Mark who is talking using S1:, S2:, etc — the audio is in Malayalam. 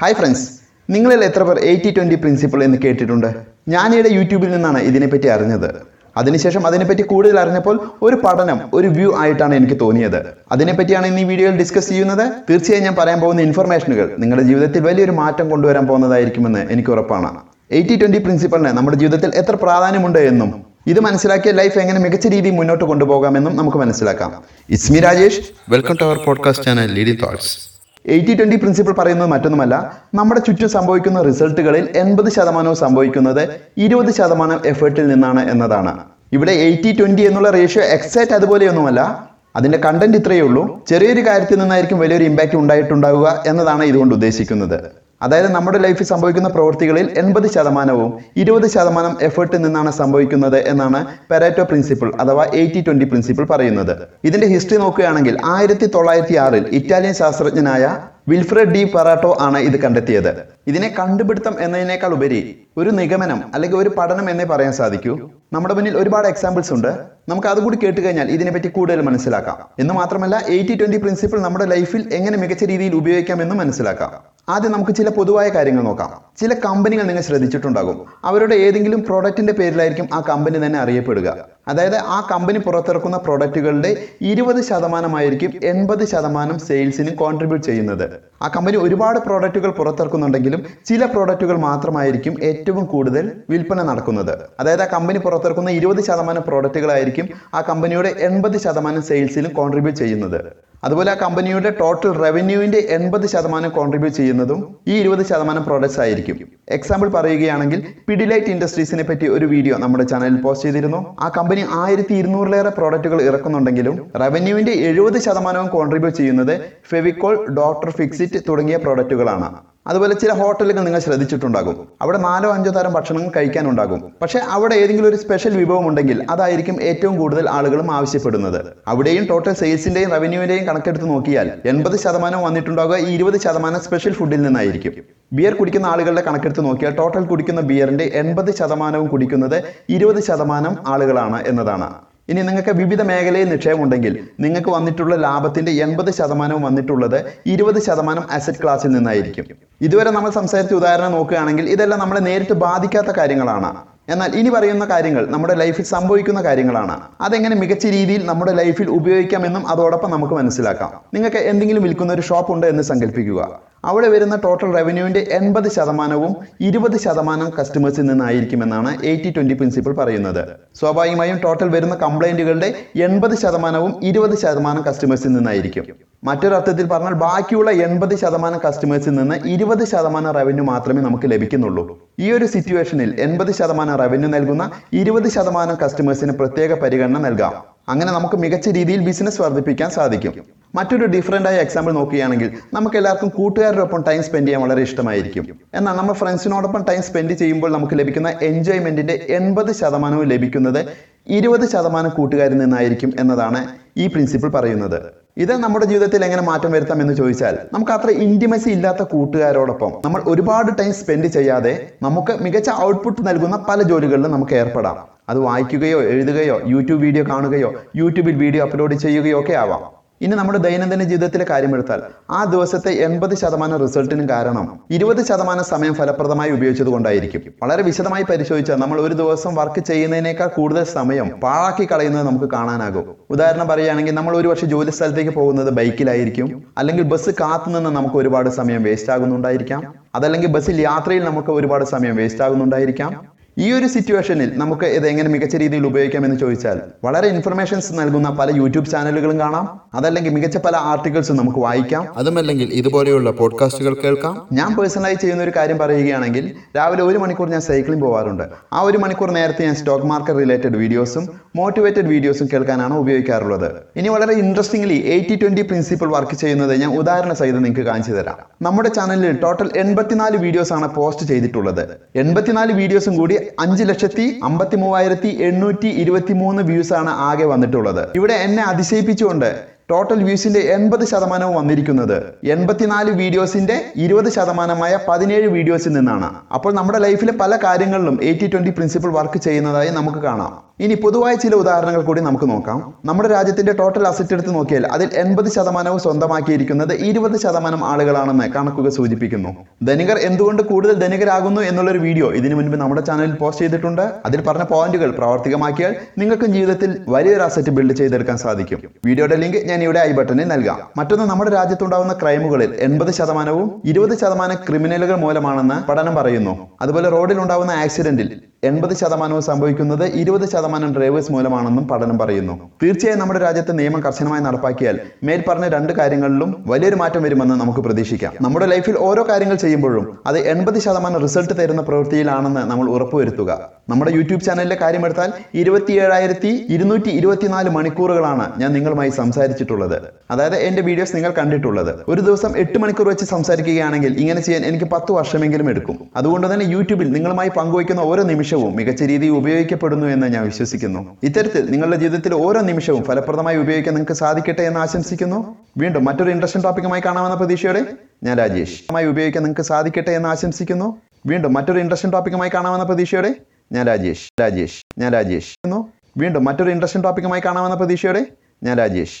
S1: ഹായ് ഫ്രണ്ട്സ് നിങ്ങളിൽ എത്ര പേർ എയ്റ്റി ട്വന്റി പ്രിൻസിപ്പിൾ എന്ന് കേട്ടിട്ടുണ്ട്? ഞാനിവിടെ യൂട്യൂബിൽ നിന്നാണ് ഇതിനെപ്പറ്റി അറിഞ്ഞത്. അതിനുശേഷം അതിനെപ്പറ്റി കൂടുതൽ അറിഞ്ഞപ്പോൾ ഒരു പഠനം ഒരു വ്യൂ ആയിട്ടാണ് എനിക്ക് തോന്നിയത്. അതിനെപ്പറ്റിയാണ് ഇന്ന് ഈ വീഡിയോയിൽ ഡിസ്കസ് ചെയ്യുന്നത്. തീർച്ചയായും ഞാൻ പറയാൻ പോകുന്ന ഇൻഫർമേഷനുകൾ നിങ്ങളുടെ ജീവിതത്തിൽ വലിയൊരു മാറ്റം കൊണ്ടുവരാൻ പോകുന്നതായിരിക്കുമെന്ന് എനിക്ക് ഉറപ്പാണ്. എയ്റ്റി ട്വന്റി പ്രിൻസിപ്പളിന് നമ്മുടെ ജീവിതത്തിൽ എത്ര പ്രാധാന്യമുണ്ട് എന്നും ഇത് മനസ്സിലാക്കിയ ലൈഫ് എങ്ങനെ മികച്ച രീതിയിൽ മുന്നോട്ട് കൊണ്ടുപോകാമെന്നും നമുക്ക് മനസ്സിലാക്കാം. Is me Rajesh
S2: welcome to our podcast channel lead Thoughts.
S1: Eighty twenty principle പറയുന്നത് മറ്റൊന്നുമല്ല. നമ്മുടെ ചുറ്റും സംഭവിക്കുന്ന റിസൾട്ടുകളിൽ എൺപത് ശതമാനവും സംഭവിക്കുന്നത് ഇരുപത് ശതമാനം എഫേർട്ടിൽ നിന്നാണ് എന്നതാണ്. ഇവിടെ എയ്റ്റി ട്വന്റി എന്നുള്ള റേഷ്യോ എക്സാക്റ്റ് അതുപോലെയൊന്നുമല്ല. അതിന്റെ കണ്ടന്റ് ഇത്രയേ ഉള്ളൂ. ചെറിയൊരു കാര്യത്തിൽ നിന്നായിരിക്കും വലിയൊരു ഇമ്പാക്റ്റ് ഉണ്ടായിട്ടുണ്ടാവുക എന്നതാണ് ഇതുകൊണ്ട് ഉദ്ദേശിക്കുന്നത്. അതായത് നമ്മുടെ ലൈഫിൽ സംഭവിക്കുന്ന പ്രവൃത്തികളിൽ എൺപത് ശതമാനവും ഇരുപത് ശതമാനം എഫേർട്ടിൽ നിന്നാണ് സംഭവിക്കുന്നത് എന്നാണ് പെരാറ്റോ പ്രിൻസിപ്പിൾ അഥവാ എയ്റ്റി ട്വന്റി പ്രിൻസിപ്പിൾ പറയുന്നത്. ഇതിന്റെ ഹിസ്റ്ററി നോക്കുകയാണെങ്കിൽ ആയിരത്തി തൊള്ളായിരത്തി ആറിൽ ഇറ്റാലിയൻ ശാസ്ത്രജ്ഞനായ വിൽഫ്രഡ് ഡി പെറാട്ടോ ആണ് ഇത് കണ്ടെത്തിയത്. ഇതിനെ കണ്ടുപിടുത്തം എന്നതിനേക്കാൾ ഉപരി ഒരു നിഗമനം അല്ലെങ്കിൽ ഒരു പഠനം എന്നേ പറയാൻ സാധിക്കൂ. നമ്മുടെ മുന്നിൽ ഒരുപാട് എക്സാമ്പിൾസ് ഉണ്ട്. നമുക്ക് അതുകൂടി കേട്ട് കഴിഞ്ഞാൽ ഇതിനെപ്പറ്റി കൂടുതൽ മനസ്സിലാക്കാം. എന്ന് മാത്രമല്ല എയ്റ്റി ട്വന്റി പ്രിൻസിപ്പിൾ നമ്മുടെ ലൈഫിൽ എങ്ങനെ മികച്ച രീതിയിൽ ഉപയോഗിക്കാമെന്ന് മനസ്സിലാക്കാം. ആദ്യം നമുക്ക് ചില പൊതുവായ കാര്യങ്ങൾ നോക്കാം. ചില കമ്പനികൾ നിങ്ങൾ ശ്രദ്ധിച്ചിട്ടുണ്ടാകും. അവരുടെ ഏതെങ്കിലും പ്രോഡക്റ്റിന്റെ പേരിലായിരിക്കും ആ കമ്പനി തന്നെ അറിയപ്പെടുക. അതായത് ആ കമ്പനി പുറത്തിറക്കുന്ന പ്രോഡക്റ്റുകളുടെ ഇരുപത് ശതമാനമായിരിക്കും എൺപത് ശതമാനം സെയിൽസിന് കോൺട്രിബ്യൂട്ട് ചെയ്യുന്നത്. ആ കമ്പനി ഒരുപാട് പ്രോഡക്റ്റുകൾ പുറത്തിറക്കുന്നുണ്ടെങ്കിലും ചില പ്രോഡക്റ്റുകൾ മാത്രമായിരിക്കും ഏറ്റവും കൂടുതൽ വിൽപ്പന നടക്കുന്നത്. അതായത് ആ കമ്പനി പുറത്തിറക്കുന്ന ഇരുപത് ശതമാനം പ്രോഡക്റ്റുകളായിരിക്കും ആ കമ്പനിയുടെ എൺപത് ശതമാനം സെയിൽസിലും കോൺട്രിബ്യൂട്ട് ചെയ്യുന്നത്. അതുപോലെ ആ കമ്പനിയുടെ ടോട്ടൽ റവന്യൂവിന്റെ എൺപത് ശതമാനം കോൺട്രിബ്യൂട്ട് ചെയ്യുന്നതും ഈ ഇരുപത് ശതമാനം പ്രോഡക്ട്സ് ആയിരിക്കും. എക്സാമ്പിൾ പറയുകയാണെങ്കിൽ പിഡിലൈറ്റ് ഇൻഡസ്ട്രീസിനെ പറ്റി ഒരു വീഡിയോ നമ്മുടെ ചാനലിൽ പോസ്റ്റ് ചെയ്തിരുന്നു. ആ കമ്പനി ആയിരത്തി ഇരുന്നൂറിലേറെ പ്രോഡക്റ്റുകൾ ഇറക്കുന്നുണ്ടെങ്കിലും റവന്യൂവിന്റെ എഴുപത് ശതമാനവും കോൺട്രിബ്യൂട്ട് ചെയ്യുന്നത് ഫെവിക്കോൾ ഡോക്ടർ ഫിക്സിറ്റ് തുടങ്ങിയ പ്രോഡക്റ്റുകളാണ് അതുപോലെ ചില ഹോട്ടലുകൾ നിങ്ങൾ ശ്രദ്ധിച്ചിട്ടുണ്ടാകും. അവിടെ നാലോ അഞ്ചോ തരം ഭക്ഷണങ്ങൾ കഴിക്കാനുണ്ടാകും. പക്ഷേ അവിടെ ഏതെങ്കിലും ഒരു സ്പെഷ്യൽ വിഭവം ഉണ്ടെങ്കിൽ അതായിരിക്കും ഏറ്റവും കൂടുതൽ ആളുകളും ആവശ്യപ്പെടുന്നത്. അവിടെയും ടോട്ടൽ സെയിൽസിന്റെയും റവന്യൂവിന്റെയും കണക്കെടുത്ത് നോക്കിയാൽ എൺപത് ശതമാനം വന്നിട്ടുണ്ടാകുക ഈ ഇരുപത് ശതമാനം സ്പെഷ്യൽ ഫുഡിൽ നിന്നായിരിക്കും. ബിയർ കുടിക്കുന്ന ആളുകളുടെ കണക്കെടുത്ത് നോക്കിയാൽ ടോട്ടൽ കുടിക്കുന്ന ബിയറിന്റെ എൺപത് ശതമാനവും കുടിക്കുന്നത് ഇരുപത് ശതമാനം ആളുകളാണ് എന്നതാണ്. ഇനി നിങ്ങൾക്ക് വിവിധ മേഖലയിൽ നിക്ഷേപമുണ്ടെങ്കിൽ നിങ്ങൾക്ക് വന്നിട്ടുള്ള ലാഭത്തിന്റെ എൺപത് ശതമാനവും വന്നിട്ടുള്ളത് ഇരുപത് ശതമാനം അസറ്റ് ക്ലാസ്സിൽ നിന്നായിരിക്കും. ഇതുവരെ നമ്മൾ സംസാരിച്ച ഉദാഹരണം നോക്കുകയാണെങ്കിൽ ഇതെല്ലാം നമ്മളെ നേരിട്ട് ബാധിക്കാത്ത കാര്യങ്ങളാണ്. എന്നാൽ ഇനി പറയുന്ന കാര്യങ്ങൾ നമ്മുടെ ലൈഫിൽ സംഭവിക്കുന്ന കാര്യങ്ങളാണ്. അതെങ്ങനെ മികച്ച രീതിയിൽ നമ്മുടെ ലൈഫിൽ ഉപയോഗിക്കാമെന്നും അതോടൊപ്പം നമുക്ക് മനസ്സിലാക്കാം. നിങ്ങൾക്ക് എന്തെങ്കിലും വിൽക്കുന്ന ഒരു ഷോപ്പ് ഉണ്ട് എന്ന് സങ്കല്പിക്കുക. അവിടെ വരുന്ന ടോട്ടൽ റവന്യൂവിന്റെ എൺപത് ശതമാനവും ഇരുപത് ശതമാനം കസ്റ്റമേഴ്സിൽ നിന്നായിരിക്കുമെന്നാണ് എയ്റ്റി ട്വന്റി പ്രിൻസിപ്പിൾ പറയുന്നത്. സ്വാഭാവികമായും ടോട്ടൽ വരുന്ന കംപ്ലൈന്റുകളുടെ എൺപത് ശതമാനവും ഇരുപത് ശതമാനം കസ്റ്റമേഴ്സിൽ നിന്നായിരിക്കും. മറ്റൊരർത്ഥത്തിൽ പറഞ്ഞാൽ ബാക്കിയുള്ള എൺപത് ശതമാനം കസ്റ്റമേഴ്സിൽ നിന്ന് ഇരുപത് ശതമാനം റവന്യൂ മാത്രമേ നമുക്ക് ലഭിക്കുന്നുള്ളൂ. ഈ ഒരു സിറ്റുവേഷനിൽ എൺപത് ശതമാനം റവന്യൂ നൽകുന്ന ഇരുപത് ശതമാനം കസ്റ്റമേഴ്സിന് പ്രത്യേക പരിഗണന നൽകാം. അങ്ങനെ നമുക്ക് മികച്ച രീതിയിൽ ബിസിനസ് വർദ്ധിപ്പിക്കാൻ സാധിക്കും. മറ്റൊരു ഡിഫറന്റ് ആയ എക്സാമ്പിൾ നോക്കുകയാണെങ്കിൽ നമുക്ക് എല്ലാവർക്കും കൂട്ടുകാരോടൊപ്പം ടൈം സ്പെൻഡ് ചെയ്യാൻ വളരെ ഇഷ്ടമായിരിക്കും. എന്നാൽ നമ്മൾ ഫ്രണ്ട്സിനോടൊപ്പം ടൈം സ്പെൻഡ് ചെയ്യുമ്പോൾ നമുക്ക് ലഭിക്കുന്ന എൻജോയ്മെന്റിന്റെ എൺപത് ശതമാനവും ലഭിക്കുന്നത് ഇരുപത് ശതമാനം കൂട്ടുകാരിൽ നിന്നായിരിക്കും എന്നതാണ് ഈ പ്രിൻസിപ്പിൾ പറയുന്നത്. ഇത് നമ്മുടെ ജീവിതത്തിൽ എങ്ങനെ മാറ്റം വരുത്താം എന്ന് ചോദിച്ചാൽ നമുക്ക് അത്ര ഇന്റിമസി ഇല്ലാത്ത കൂട്ടുകാരോടൊപ്പം നമ്മൾ ഒരുപാട് ടൈം സ്പെൻഡ് ചെയ്യാതെ നമുക്ക് മികച്ച ഔട്ട്പുട്ട് നൽകുന്ന പല ജോലികളിലും നമുക്ക് ഏർപ്പെടാം. അത് വായിക്കുകയോ എഴുതുകയോ യൂട്യൂബ് വീഡിയോ കാണുകയോ യൂട്യൂബിൽ വീഡിയോ അപ്ലോഡ് ചെയ്യുകയോ ഒക്കെ ആവാം. ഇനി നമ്മുടെ ദൈനംദിന ജീവിതത്തിലെ കാര്യമെടുത്താൽ ആ ദിവസത്തെ എൺപത് ശതമാനം റിസൾട്ടിന് കാരണം ഇരുപത് ശതമാനം സമയം ഫലപ്രദമായി ഉപയോഗിച്ചത് കൊണ്ടായിരിക്കും. വളരെ വിശദമായി പരിശോധിച്ചാൽ നമ്മൾ ഒരു ദിവസം വർക്ക് ചെയ്യുന്നതിനേക്കാൾ കൂടുതൽ സമയം പാഴാക്കി കളയുന്നത് നമുക്ക് കാണാനാകും. ഉദാഹരണം പറയുകയാണെങ്കിൽ നമ്മൾ ഒരു വർഷം ജോലി സ്ഥലത്തേക്ക് പോകുന്നത് ബൈക്കിലായിരിക്കും. അല്ലെങ്കിൽ ബസ് കാത്തുനിന്ന് നമുക്ക് ഒരുപാട് സമയം വേസ്റ്റ് ആകുന്നുണ്ടായിരിക്കാം. അതല്ലെങ്കിൽ ബസ്സിൽ യാത്രയിൽ നമുക്ക് ഒരുപാട് സമയം വേസ്റ്റ് ആകുന്നുണ്ടായിരിക്കാം. ഈ ഒരു സിറ്റുവേഷനിൽ നമുക്ക് ഇത് എങ്ങനെ മികച്ച രീതിയിൽ ഉപയോഗിക്കാം എന്ന് ചോദിച്ചാൽ വളരെ ഇൻഫർമേഷൻസ് നൽകുന്ന പല യൂട്യൂബ് ചാനലുകളും കാണാം അതല്ലെങ്കിൽ മികച്ച പല ആർട്ടിക്കിൾസും നമുക്ക് വായിക്കാം.
S2: അതുമല്ലെങ്കിൽ ഇതുപോലെയുള്ള പോഡ്കാസ്റ്റുകൾ കേൾക്കാം.
S1: ഞാൻ പേഴ്സണലായി ചെയ്യുന്ന ഒരു കാര്യം പറയുകയാണെങ്കിൽ രാവിലെ ഒരു മണിക്കൂർ ഞാൻ സൈക്ലിംഗ് പോകാറുണ്ട് ആ ഒരു മണിക്കൂർ നേരത്തെ ഞാൻ സ്റ്റോക്ക് മാർക്കറ്റ് റിലേറ്റഡ് വീഡിയോസും മോട്ടിവേറ്റഡ് വീഡിയോസും കേൾക്കാനാണ് ഉപയോഗിക്കാറുള്ളത്. ഇനി വളരെ interestingly eighty twenty principle work ചെയ്യുന്നത് ഞാൻ ഉദാഹരണ സഹിതം നിങ്ങൾക്ക് കാണിച്ചു തരാം. നമ്മുടെ ചാനലിൽ ടോട്ടൽ എൺപത്തിനാല് വീഡിയോസ് ആണ് പോസ്റ്റ് ചെയ്തിട്ടുള്ളത്. എൺപത്തിനാല് വീഡിയോസും കൂടി അഞ്ച് ലക്ഷത്തി അമ്പത്തി മൂവായിരത്തി എണ്ണൂറ്റി ഇരുപത്തി മൂന്ന് വ്യൂസ് ആണ് ആകെ വന്നിട്ടുള്ളത്. ഇവിടെ എന്നെ അതിശയിപ്പിച്ചുകൊണ്ട് ടോട്ടൽ വ്യൂസിന്റെ എൺപത് ശതമാനവും വന്നിരിക്കുന്നത്. എൺപത്തിനാല് വീഡിയോസിന്റെ ഇരുപത് ശതമാനമായ പതിനേഴ് വീഡിയോസിൽ നിന്നാണ്. അപ്പോൾ നമ്മുടെ ലൈഫിലെ പല കാര്യങ്ങളിലും എയ്റ്റി ട്വന്റി പ്രിൻസിപ്പിൾ വർക്ക് ചെയ്യുന്നതായി നമുക്ക് കാണാം. ഇനി പൊതുവായ ചില ഉദാഹരണങ്ങൾ കൂടി നമുക്ക് നോക്കാം. നമ്മുടെ രാജ്യത്തിന്റെ ടോട്ടൽ അസറ്റ് എടുത്ത് നോക്കിയാൽ അതിൽ എൺപത് ശതമാനവും സ്വന്തമാക്കിയിരിക്കുന്നത് ഇരുപത് ശതമാനം ആളുകളാണെന്ന് കണക്കുകൾ സൂചിപ്പിക്കുന്നു. ധനികർ എന്തുകൊണ്ട് കൂടുതൽ ധനികരാകുന്നു എന്നുള്ളൊരു വീഡിയോ ഇതിനു മുൻപ് നമ്മുടെ ചാനലിൽ പോസ്റ്റ് ചെയ്തിട്ടുണ്ട്. അതിൽ പറഞ്ഞ പോയിന്റുകൾ പ്രാവർത്തികമാക്കിയാൽ നിങ്ങൾക്കും ജീവിതത്തിൽ വലിയൊരു അസറ്റ് ബിൽഡ് ചെയ്തെടുക്കാൻ സാധിക്കും. വീഡിയോയുടെ ലിങ്ക് ഞാൻ ഇവിടെ ഐ ബട്ടണിൽ നൽകാം. മറ്റൊന്ന് നമ്മുടെ രാജ്യത്തുണ്ടാകുന്ന ക്രൈമുകളിൽ എൺപത് ശതമാനവും ഇരുപത് ശതമാനം ക്രിമിനലുകൾ മൂലമാണെന്ന് പഠനം പറയുന്നു. അതുപോലെ റോഡിൽ ഉണ്ടാകുന്ന ആക്സിഡന്റിൽ എൺപത് ശതമാനവും സംഭവിക്കുന്നത് ഇരുപത് ശതമാനം ഡ്രൈവേഴ്സ് മൂലമാണെന്നും പഠനം പറയുന്നു. തീർച്ചയായും നമ്മുടെ രാജ്യത്ത് നിയമം കർശനമായി നടപ്പാക്കിയാൽ മേൽപ്പറഞ്ഞ രണ്ട് കാര്യങ്ങളിലും വലിയൊരു മാറ്റം വരുമെന്ന് നമുക്ക് പ്രതീക്ഷിക്കാം. നമ്മുടെ ലൈഫിൽ ഓരോ കാര്യങ്ങൾ ചെയ്യുമ്പോഴും അത് എൺപത് ശതമാനം റിസൾട്ട് തരുന്ന പ്രവൃത്തിയിലാണെന്ന് നമ്മൾ ഉറപ്പുവരുത്തുക. നമ്മുടെ യൂട്യൂബ് ചാനലിലെ കാര്യമെടുത്താൽ ഇരുപത്തിയേഴായിരത്തി ഇരുന്നൂറ്റി ഇരുപത്തിനാല് മണിക്കൂറുകളാണ് ഞാൻ നിങ്ങളുമായി സംസാരിച്ചിട്ടുള്ളത്. അതായത് എന്റെ വീഡിയോസ് നിങ്ങൾ കണ്ടിട്ടുള്ളത്. ഒരു ദിവസം എട്ട് മണിക്കൂർ വെച്ച് സംസാരിക്കുകയാണെങ്കിൽ ഇങ്ങനെ ചെയ്യാൻ എനിക്ക് പത്ത് വർഷമെങ്കിലും എടുക്കും. അതുകൊണ്ട് തന്നെ യൂട്യൂബിൽ നിങ്ങളുമായി പങ്കുവയ്ക്കുന്ന ഓരോ നിമിഷവും മികച്ച രീതിയിൽ ഉപയോഗിക്കപ്പെടുന്നു എന്ന് ഞാൻ വിശ്വസിക്കുന്നു. ഇത്തരത്തിൽ നിങ്ങളുടെ ജീവിതത്തിൽ ഓരോ നിമിഷവും ഫലപ്രദമായി ഉപയോഗിക്കാൻ നിങ്ങൾക്ക് സാധിക്കട്ടെ എന്ന് ആശംസിക്കുന്നു. വീണ്ടും മറ്റൊരു ഇൻട്രസ്റ്റിംഗ് ടോപ്പിക്കുമായി കാണാമെന്ന പ്രതീക്ഷയോടെ ഞാൻ രാജേഷ്. ഉപയോഗിക്കാൻ നിങ്ങൾക്ക് സാധിക്കട്ടെ എന്ന് ആശംസിക്കുന്നു. വീണ്ടും മറ്റൊരു ഇൻട്രസ്റ്റിംഗ് ടോപ്പിക്കുമായി കാണാമെന്ന പ്രതീക്ഷയോടെ ഞാൻ രാജേഷ്. രാജേഷ്. ഞാൻ രാജേഷ്. വീണ്ടും മറ്റൊരു ഇൻട്രസ്റ്റിംഗ് ടോപ്പിക്കുമായി കാണാമെന്ന പ്രതീക്ഷയോടെ ഞാൻ രാജേഷ്.